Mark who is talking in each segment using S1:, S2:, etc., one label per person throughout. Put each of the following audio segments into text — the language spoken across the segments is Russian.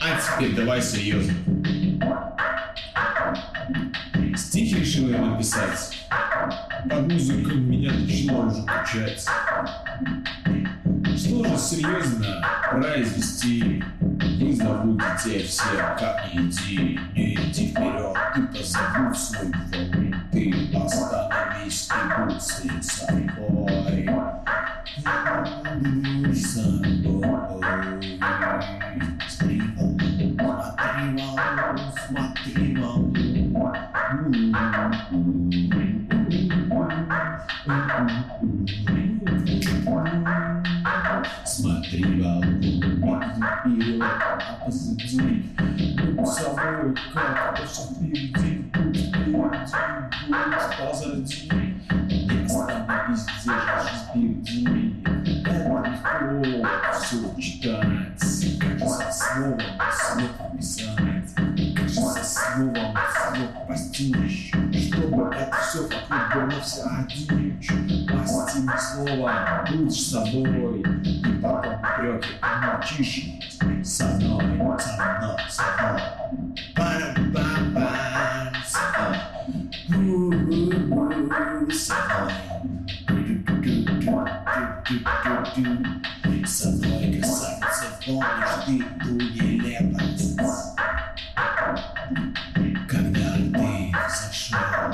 S1: А теперь давай серьезно. Стих решил я написать. Под музыку меня начало уже качать. Что же серьезно произвести? Вызову детей всем, как иди, не иди вперед, ты позовут свой волн, ты остановись, а позади Будь собой, как то, что впереди Будь впереди, будь позади Не остановись, же впереди Это легко все читать Кажется, словом слово писать Кажется, словом слово постичь Чтобы это все вокруг было все один Постиг слово, будь собой И потом упреки помолчишь со мной, со мной, со мной. Пара-па-па, со мной. У-у-у, со мной. Ду-ду-ду-ду-ду-ду. Со мной, красавица, помнишь ты ту нелепость, когда ты зашел.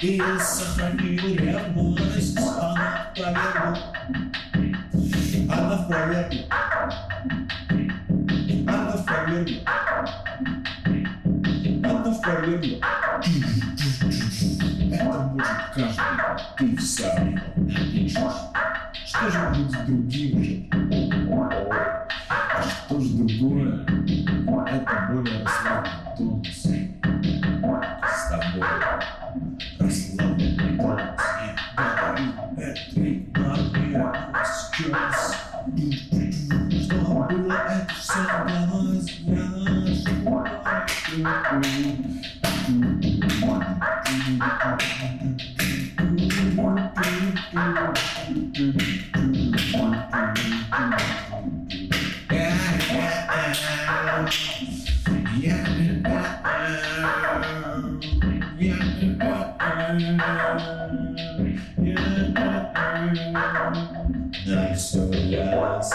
S1: И сохранил ревность, она проверила В проверке. Она в проверке. Это может каждый. Ты равно напишешь. Что же будет с другим? А что же другое? Это более расслабленный тонус. С тобой расслабленный тонус. И говорю это наверное сейчас. Yeah. I'm so lost. I'm lost.